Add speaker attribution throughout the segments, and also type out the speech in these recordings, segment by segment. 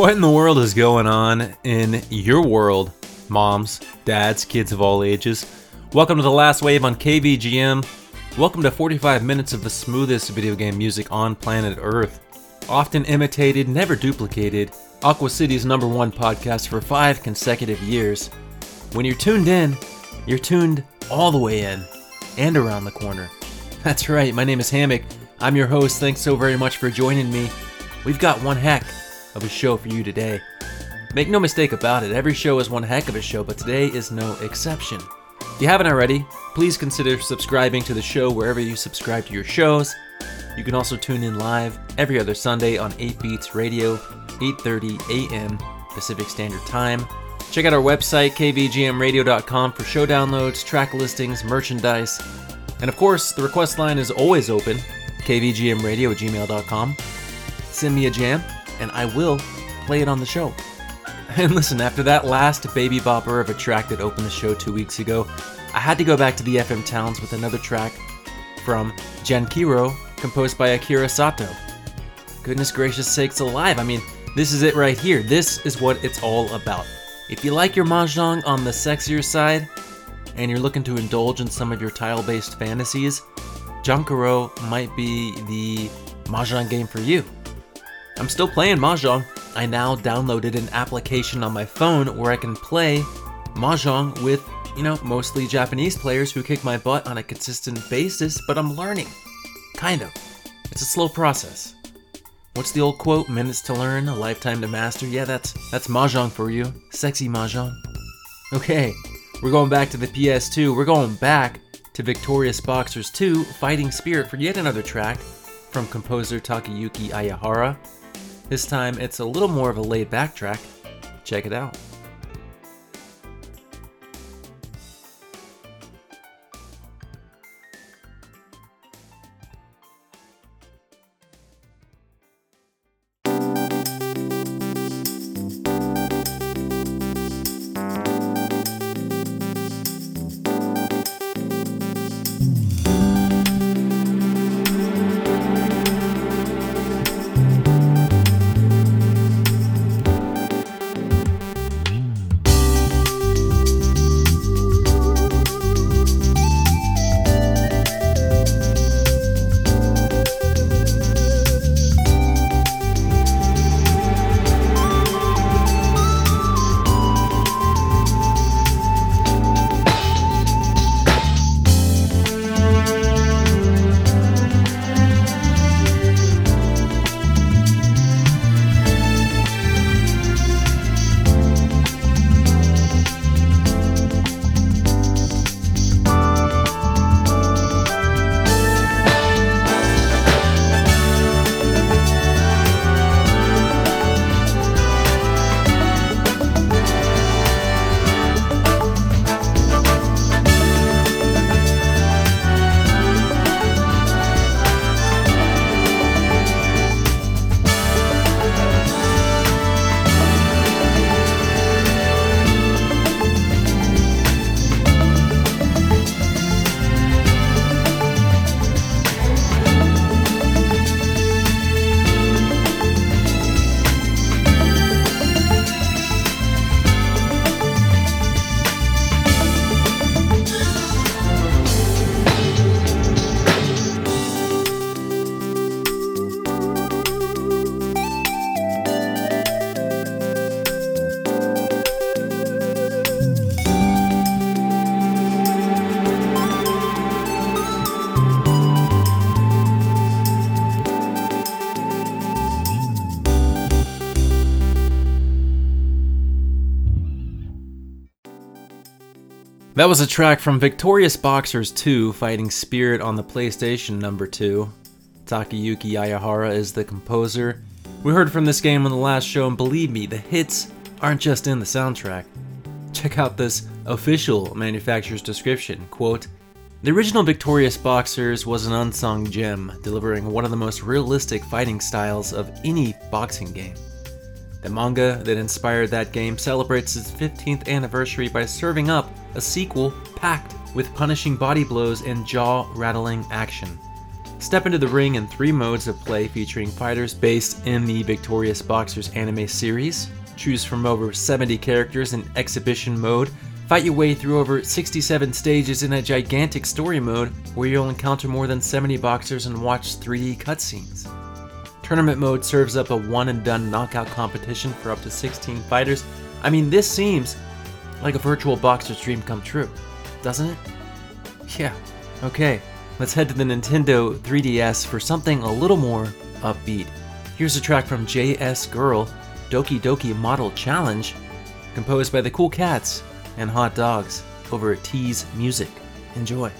Speaker 1: What in the world is going on in your world, moms, dads, kids of all ages? Welcome to the last wave on KVGM. Welcome to 45 minutes of the smoothest video game music on planet Earth. Often imitated, never duplicated, Aqua City's number one podcast for five consecutive years. When you're tuned in, you're tuned all the way in and around the corner. That's right, my name is Hammock. I'm your host. Thanks so very much for joining me. We've got one heck of a show for you today. Make no mistake about it, every show is one heck of a show, but today is no exception. If you haven't already, please consider subscribing to the show wherever you subscribe to your shows. You can also tune in live every other Sunday on 8 Beats Radio, 8:30 a.m. Pacific Standard Time. Check out our website kvgmradio.com for show downloads, track listings, merchandise, and of course, the request line is always open, kvgmradio at gmail.com. Send me a jam, and I will play it on the show. And listen, after that last baby bopper of a track that opened the show two weeks ago, I had to go back to the FM Towns with another track from Jankirou, composed by Akira Sato. Goodness gracious sakes alive, I mean, this is it right here. This is what it's all about. If you like your mahjong on the sexier side, and you're looking to indulge in some of your tile based fantasies, Jankirou might be the mahjong game for you. I'm still playing Mahjong. I now downloaded an application on my phone where I can play Mahjong with, you know, mostly Japanese players who kick my butt on a consistent basis, but I'm learning. Kind of. It's a slow process. What's the old quote? Minutes to learn, a lifetime to master. Yeah, that's that's Mahjong for you. Sexy Mahjong. Okay, we're going back to the PS2. We're going back to Victorious Boxers 2 Fighting Spirit for yet another track from composer Takayuki Aihara. This time it's a little more of a laid back track. Check it out. That was a track from Victorious Boxers 2 Fighting Spirit on the PlayStation number 2. Takayuki Aihara is the composer. We heard from this game on the last show, and believe me, the hits aren't just in the soundtrack. Check out this official manufacturer's description. Quote, the original Victorious Boxers was an unsung gem, delivering one of the most realistic fighting styles of any boxing game. The manga that inspired that game celebrates its 15th anniversary by serving up a sequel packed with punishing body blows and jaw rattling action. Step into the ring in three modes of play featuring fighters based in the Victorious Boxers anime series. Choose from over 70 characters in exhibition mode. Fight your way through over 67 stages in a gigantic story mode where you'll encounter more than 70 boxers and watch 3D cutscenes. Tournament mode serves up a one and done knockout competition for up to 16 fighters. I mean, this seems like a virtual boxer's dream come true, doesn't it? Yeah, okay. Let's head to the Nintendo 3DS for something a little more upbeat. Here's a track from JS Girl, Doki Doki Model Challenge, composed by the Cool Cats and Hot Dogs over at T's Music. Enjoy.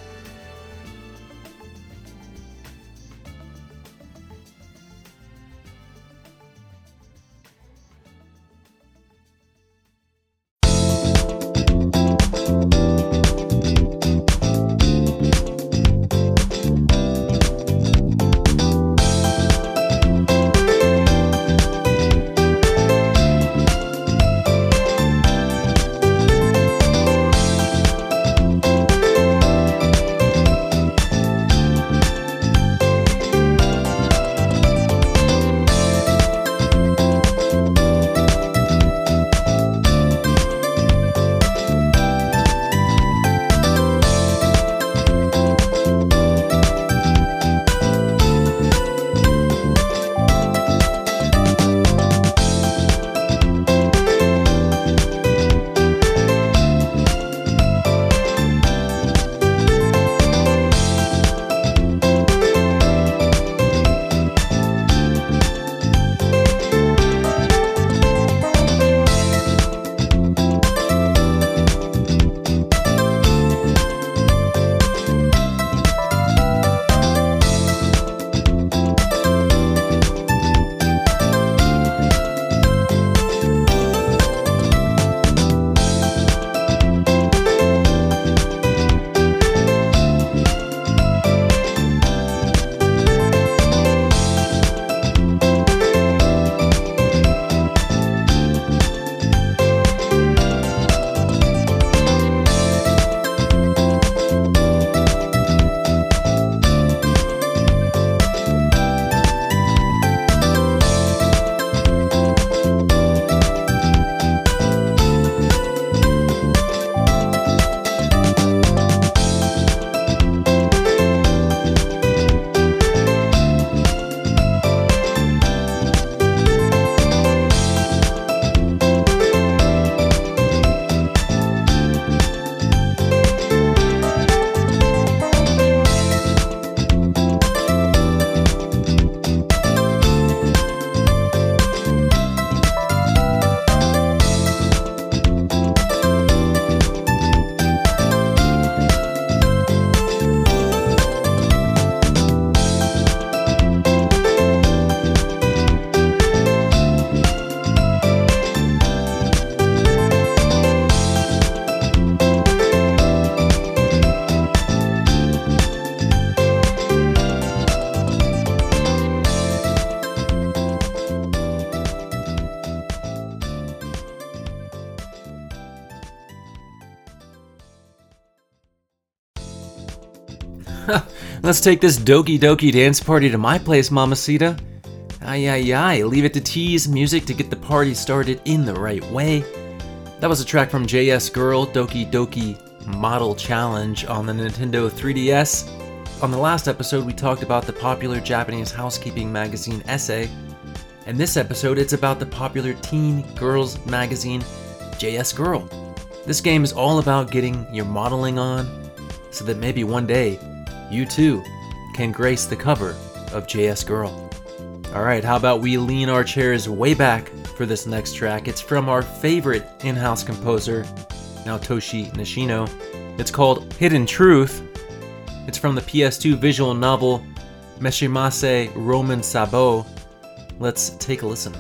Speaker 1: Let's take this Doki Doki dance party to my place, Mamacita. Ay ay ay, leave it to T's Music to get the party started in the right way. That was a track from JS Girl Doki Doki Model Challenge on the Nintendo 3DS. On the last episode, we talked about the popular Japanese housekeeping magazine ESSE, and this episode, it's about the popular teen girls magazine JS Girl. This game is all about getting your modeling on so that maybe one day you too can grace the cover of JS Girl. Alright, how about we lean our chairs way back for this next track? It's from our favorite in house composer, Naotoshi Nishino. It's called Hidden Truth. It's from the PS2 visual novel Meshimase Roman Sabou. Let's take a listen.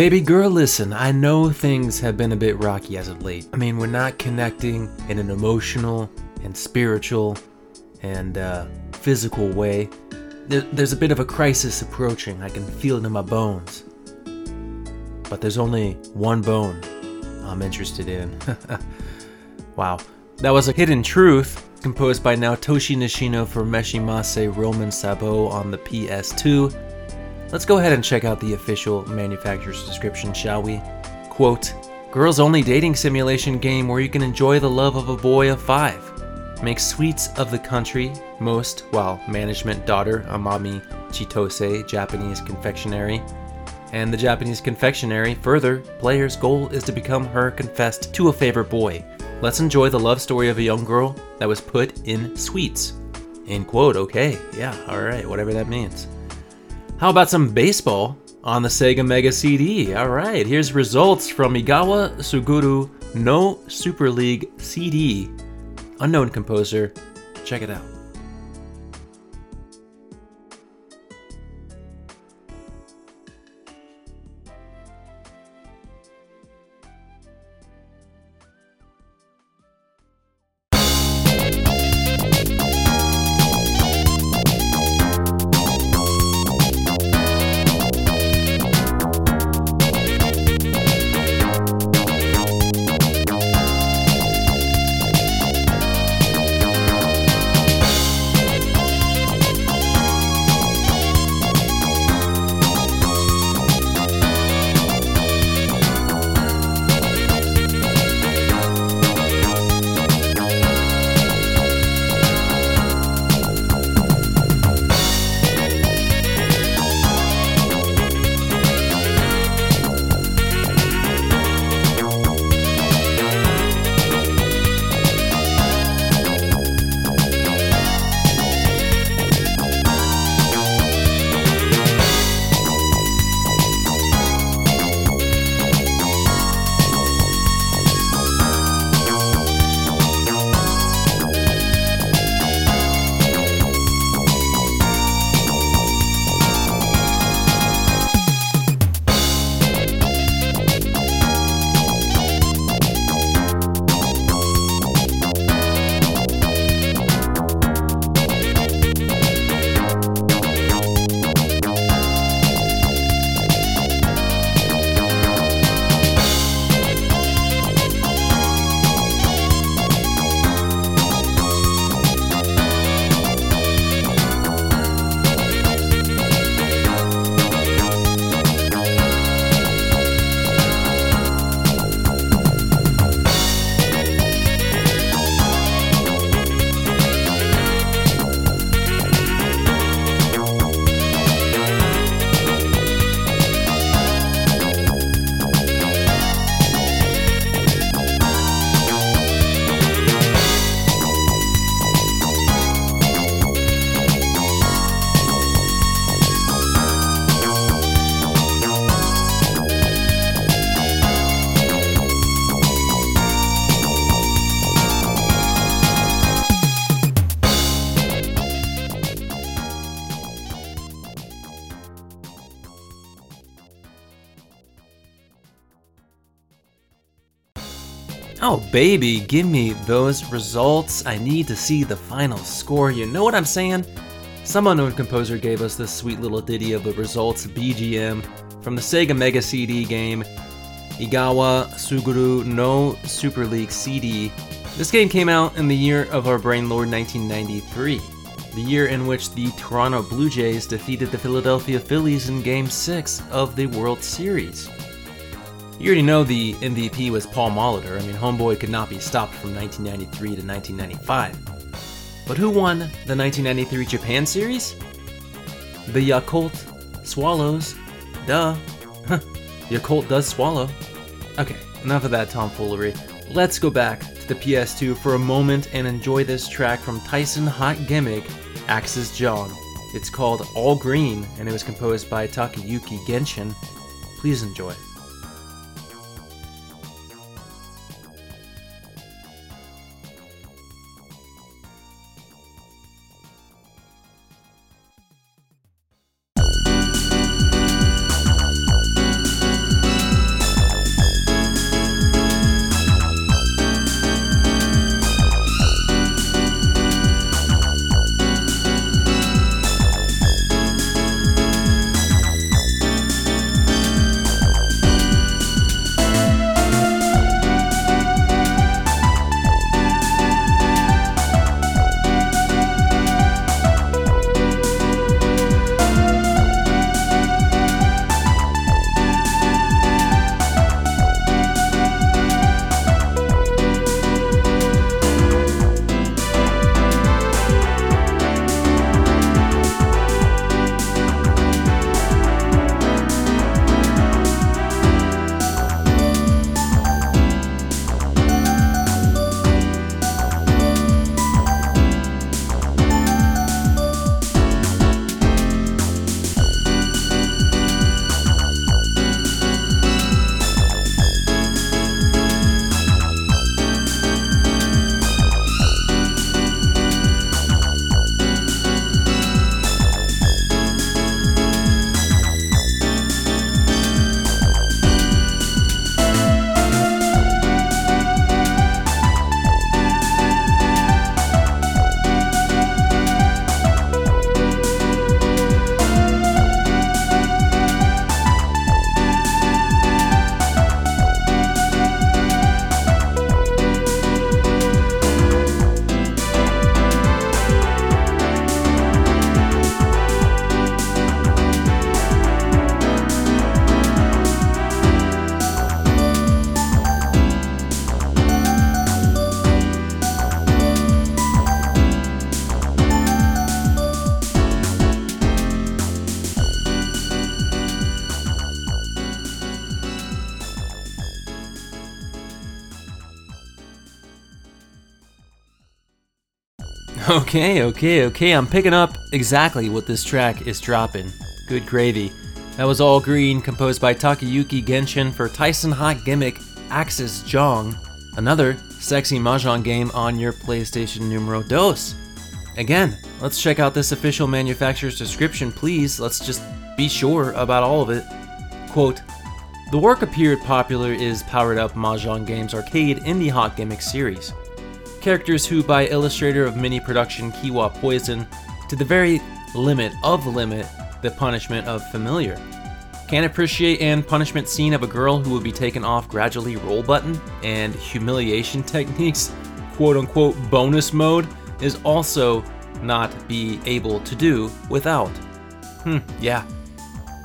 Speaker 1: Baby girl, listen, I know things have been a bit rocky as of late. I mean, we're not connecting in an emotional and spiritual and uh, physical way. There, there's a bit of a crisis approaching. I can feel it in my bones. But there's only one bone I'm interested in. wow. That was a hidden truth composed by Naotoshi Nishino for Meshimase Roman Sabou on the PS2. Let's go ahead and check out the official manufacturer's description, shall we? Quote, Girls only dating simulation game where you can enjoy the love of a boy of five. Make sweets of the country most while management daughter Amami Chitose Japanese confectionery. And the Japanese confectionery, further, player's goal is to become her confessed to a favorite boy. Let's enjoy the love story of a young girl that was put in sweets. End quote, okay, yeah, alright, whatever that means. How about some baseball on the Sega Mega CD? Alright, here's results from Egawa Suguru No Super League CD. Unknown composer. Check it out. Baby, give me those results. I need to see the final score. You know what I'm saying? Some unknown composer gave us this sweet little ditty of the results BGM from the Sega Mega CD game Egawa Suguru no Super League CD. This game came out in the year of our brain lord 1993, the year in which the Toronto Blue Jays defeated the Philadelphia Phillies in Game 6 of the World Series. You already know the MVP was Paul Molitor. I mean, Homeboy could not be stopped from 1993 to 1995. But who won the 1993 Japan Series? The Yakult Swallows. Duh. Yakult does swallow. Okay, enough of that tomfoolery. Let's go back to the PS2 for a moment and enjoy this track from Taisen Hot Gimmick, Axes-Jong. It's called All Green and it was composed by Takayuki Genshin. Please enjoy. Okay, okay, okay. I'm picking up exactly what this track is dropping. Good gravy. That was All Green, composed by Takayuki Genshin for Taisen Hot Gimmick Axes-Jong, another sexy mahjong game on your PlayStation Numero Dos. Again, let's check out this official manufacturer's description, please. Let's just be sure about all of it. Quote, the work appeared popular is powered up Mahjong Games arcade in the Hot Gimmick series. Characters who, by illustrator of mini production Kiwa Poison, to the very limit of limit the punishment of familiar. Can appreciate and punishment scene of a girl who would be taken off gradually roll button and humiliation techniques, quote unquote bonus mode, is also not be able to do without. Hmm, yeah.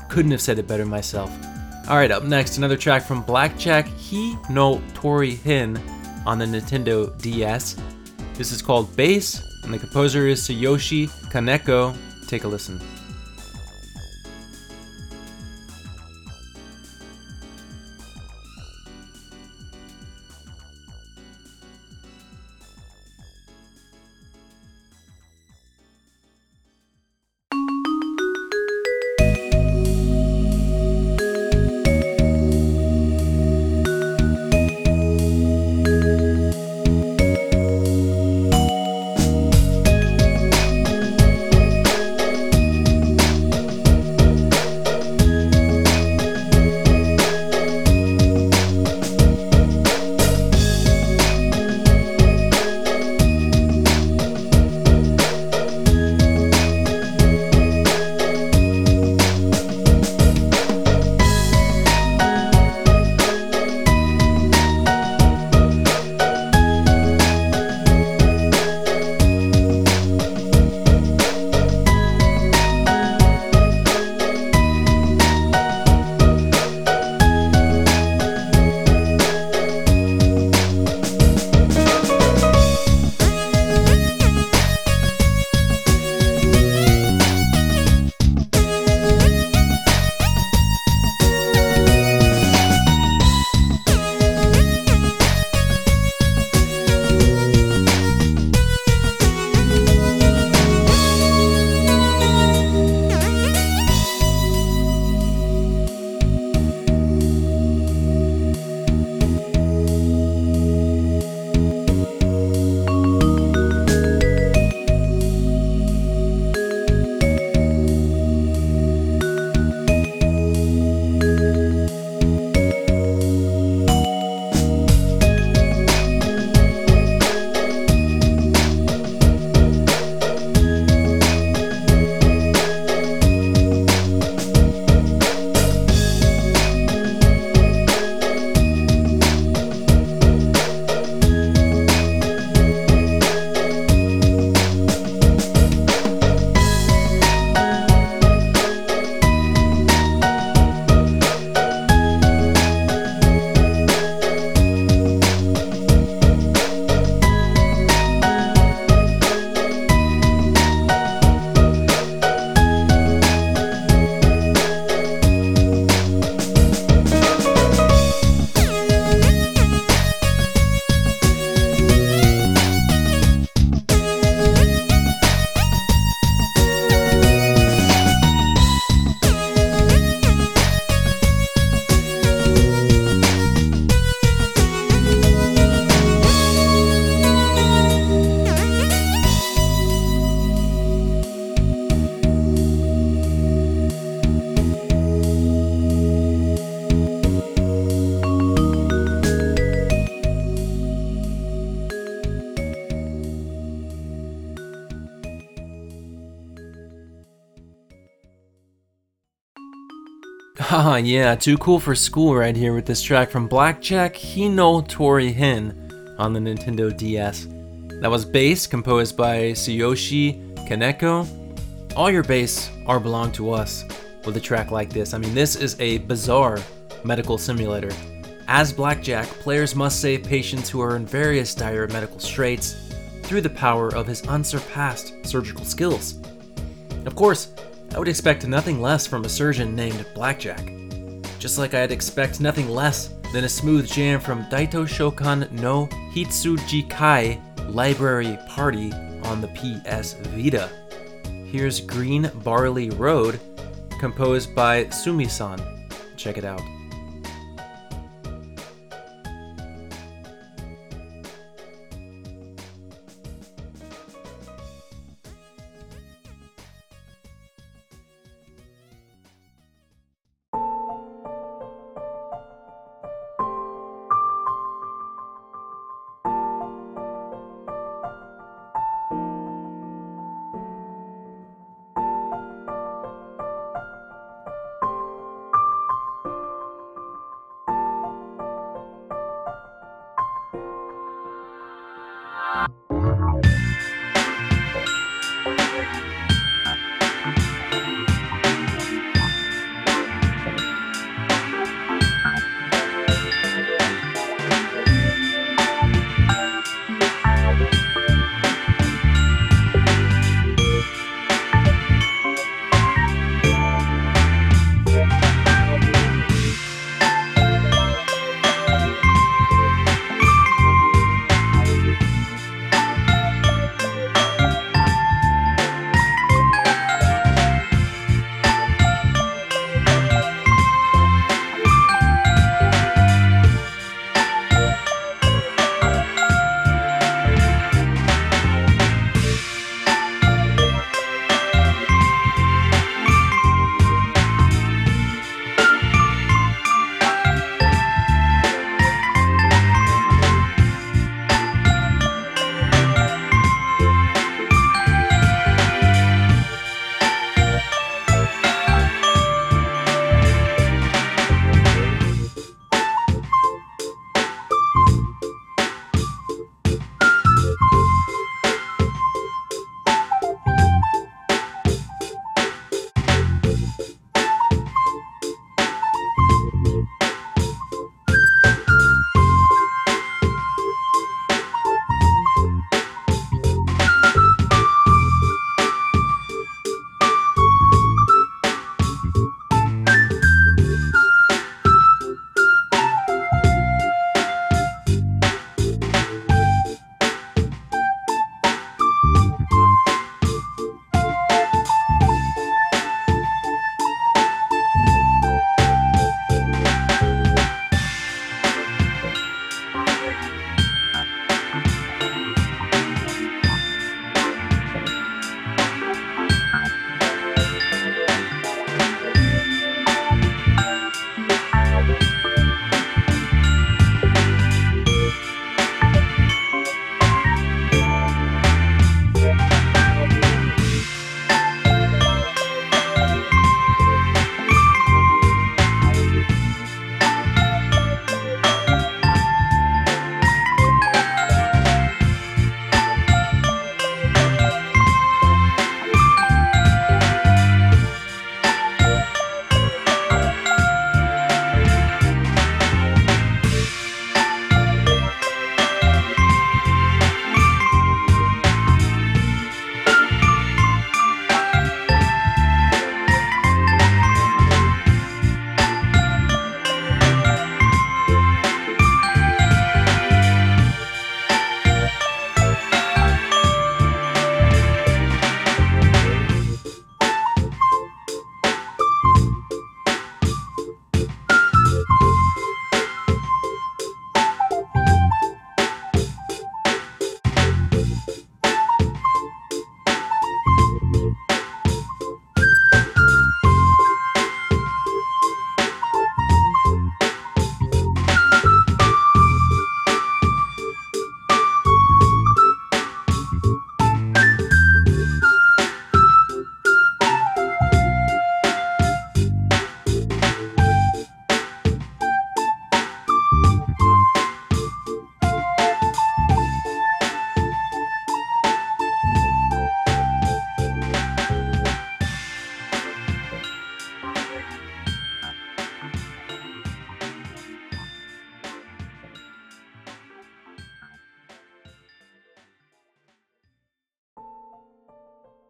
Speaker 1: Couldn't have said it better myself. Alright, up next, another track from Blackjack Hi no Tori Hen on the Nintendo DS. This is called Base, and the composer is Tsuyoshi Kaneko. Take a listen. Haha, yeah, too cool for school right here with this track from Blackjack Hino Tori Hin on the Nintendo DS. That was base composed by Tsuyoshi Kaneko. All your base are belong to us with a track like this. I mean, this is a bizarre medical simulator. As Blackjack, players must save patients who are in various dire medical straits through the power of his unsurpassed surgical skills. Of course, I would expect nothing less from a surgeon named Blackjack. Just like I'd expect nothing less than a smooth jam from Daito Shokan no Hitsuji Kai Library Party on the PS Vita. Here's Green Barley Road, composed by Sumi-san. Check it out.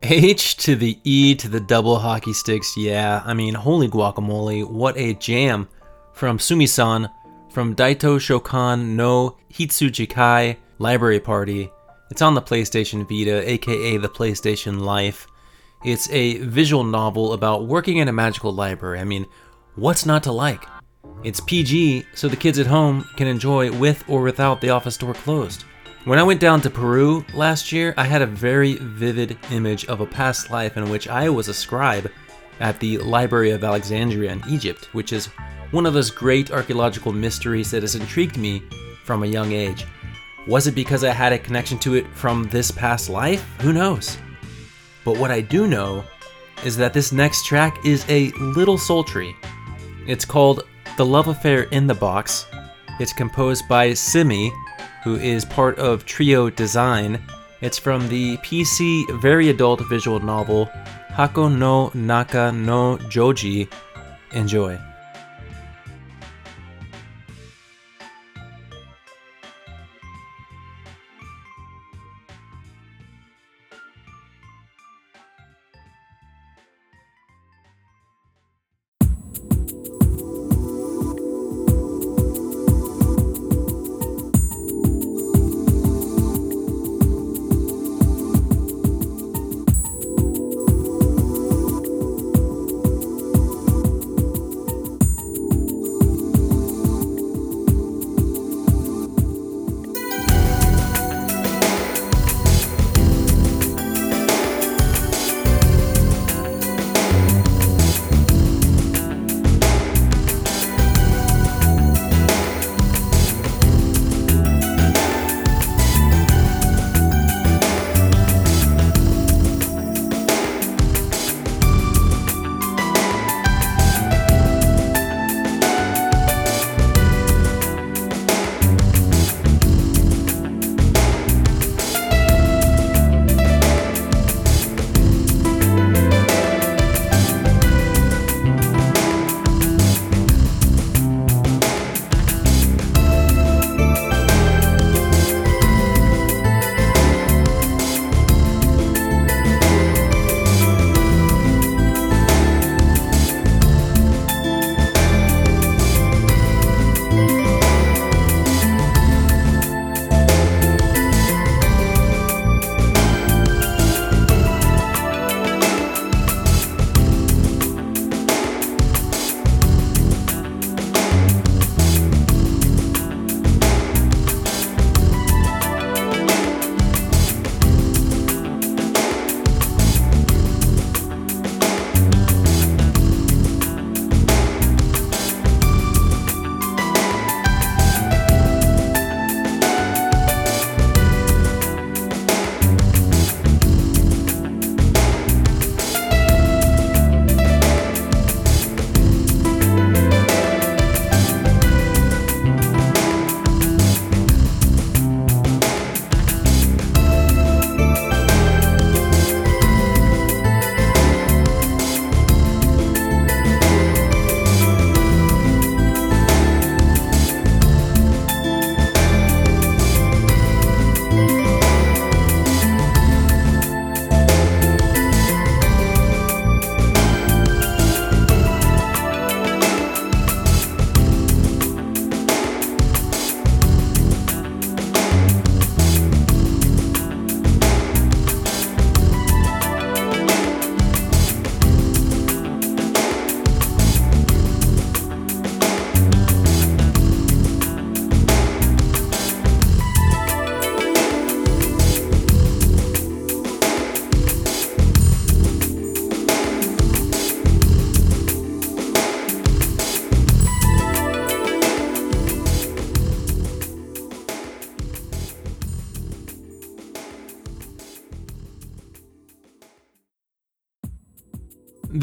Speaker 1: H to the E to the double hockey sticks, yeah. I mean, holy guacamole, what a jam from Sumi-san from Daitoshokan no Hitsujikai Library Party. It's on the PlayStation Vita, aka the PlayStation Life. It's a visual novel about working in a magical library. I mean, what's not to like? It's PG, so the kids at home can enjoy with or without the office door closed. When I went down to Peru last year, I had a very vivid image of a past life in which I was a scribe at the Library of Alexandria in Egypt, which is one of those great archaeological mysteries that has intrigued me from a young age. Was it because I had a connection to it from this past life? Who knows? But what I do know is that this next track is a little sultry. It's called The Love Affair in the Box. It's composed by Simmy, who is part of Trio Design. It's from the PC very adult visual novel Hako no Naka no Jouji. Enjoy.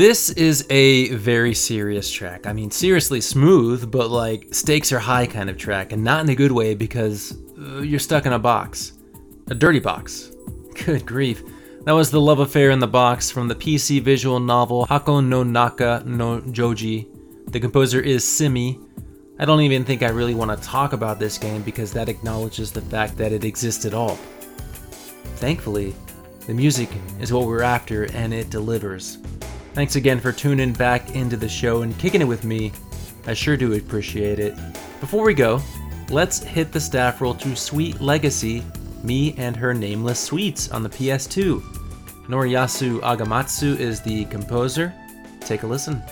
Speaker 1: This is a very serious track. I mean, seriously smooth, but like stakes are high kind of track, and not in a good way because uh, you're stuck in a box. A dirty box. Good grief. That was The Love Affair in the Box from the PC visual novel Hako no Naka no Jouji. The composer is Simmy. I don't even think I really want to talk about this game because that acknowledges the fact that it exists at all. Thankfully, the music is what we're after and it delivers. Thanks again for tuning back into the show and kicking it with me. I sure do appreciate it. Before we go, let's hit the staff roll to Sweet Legacy Me and Her Nameless Sweets on the PS2. Noriyasu Agematsu is the composer. Take a listen.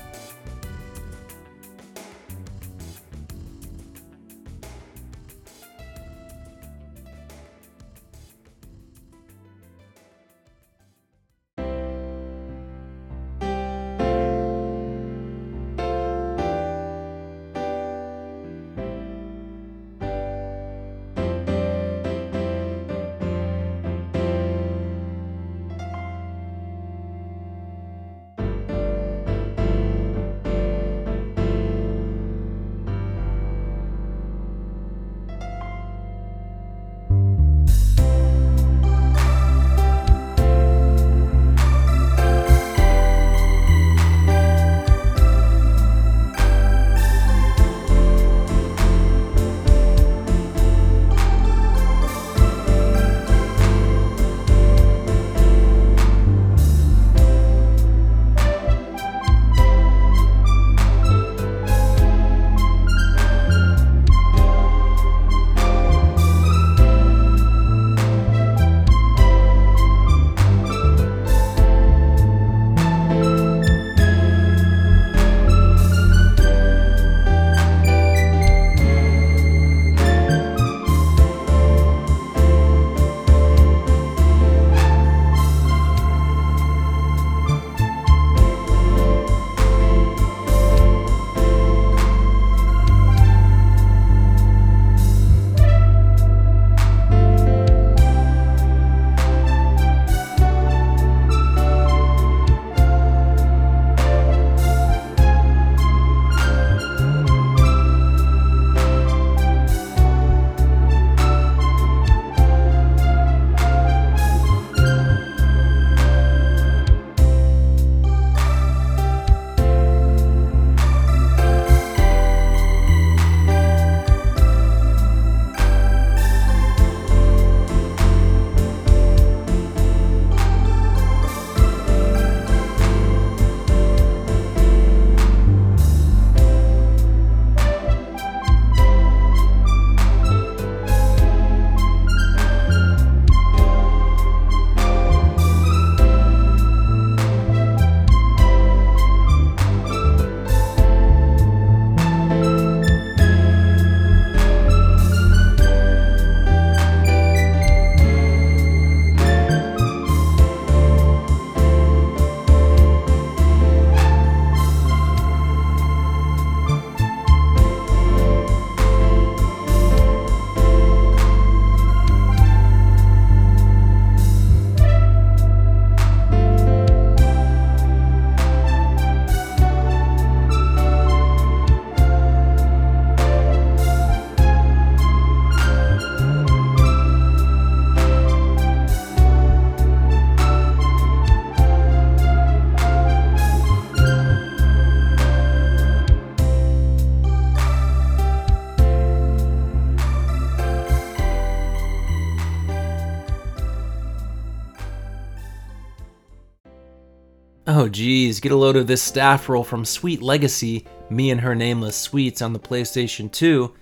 Speaker 1: Geez, get a load of this staff roll from Sweet Legacy, Me and Her Nameless Sweets on the PlayStation 2.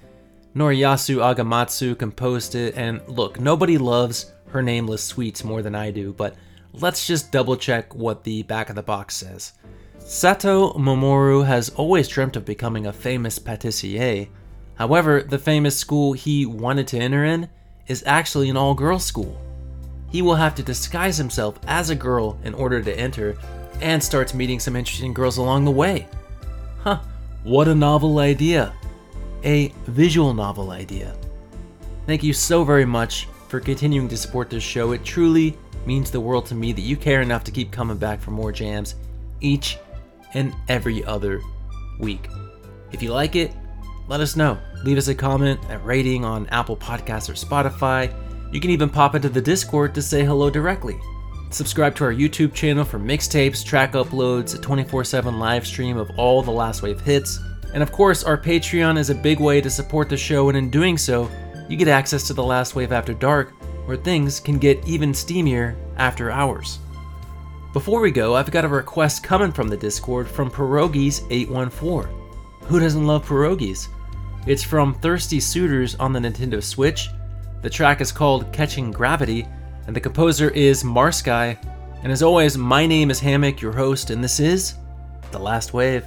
Speaker 1: Noriyasu Agematsu composed it, and look, nobody loves Her Nameless Sweets more than I do, but let's just double check what the back of the box says. Sato Momoru has always dreamt of becoming a famous patissier. However, the famous school he wanted to enter in is actually an all girls school. He will have to disguise himself as a girl in order to enter, and starts meeting some interesting girls along the way. Huh, what a novel idea! A visual novel idea. Thank you so very much for continuing to support this show. It truly means the world to me that you care enough to keep coming back for more jams each and every other week. If you like it, let us know. Leave us a comment, a rating on Apple Podcasts or Spotify. You can even pop into the Discord to say hello directly. Subscribe to our YouTube channel for mixtapes, track uploads, a 24 7 live stream of all the Last Wave hits. And of course, our Patreon is a big way to support the show, and in doing so, you get access to the Last Wave After Dark, where things can get even steamier after hours. Before we go, I've got a request coming from the Discord from Pierogies814. Who doesn't love pierogies? It's from Thirsty Suitors on the Nintendo Switch. The track is called Catching Gravity, and the composer is Marsky. And as always, my name is Hammock, your host, and this is The Last Wave.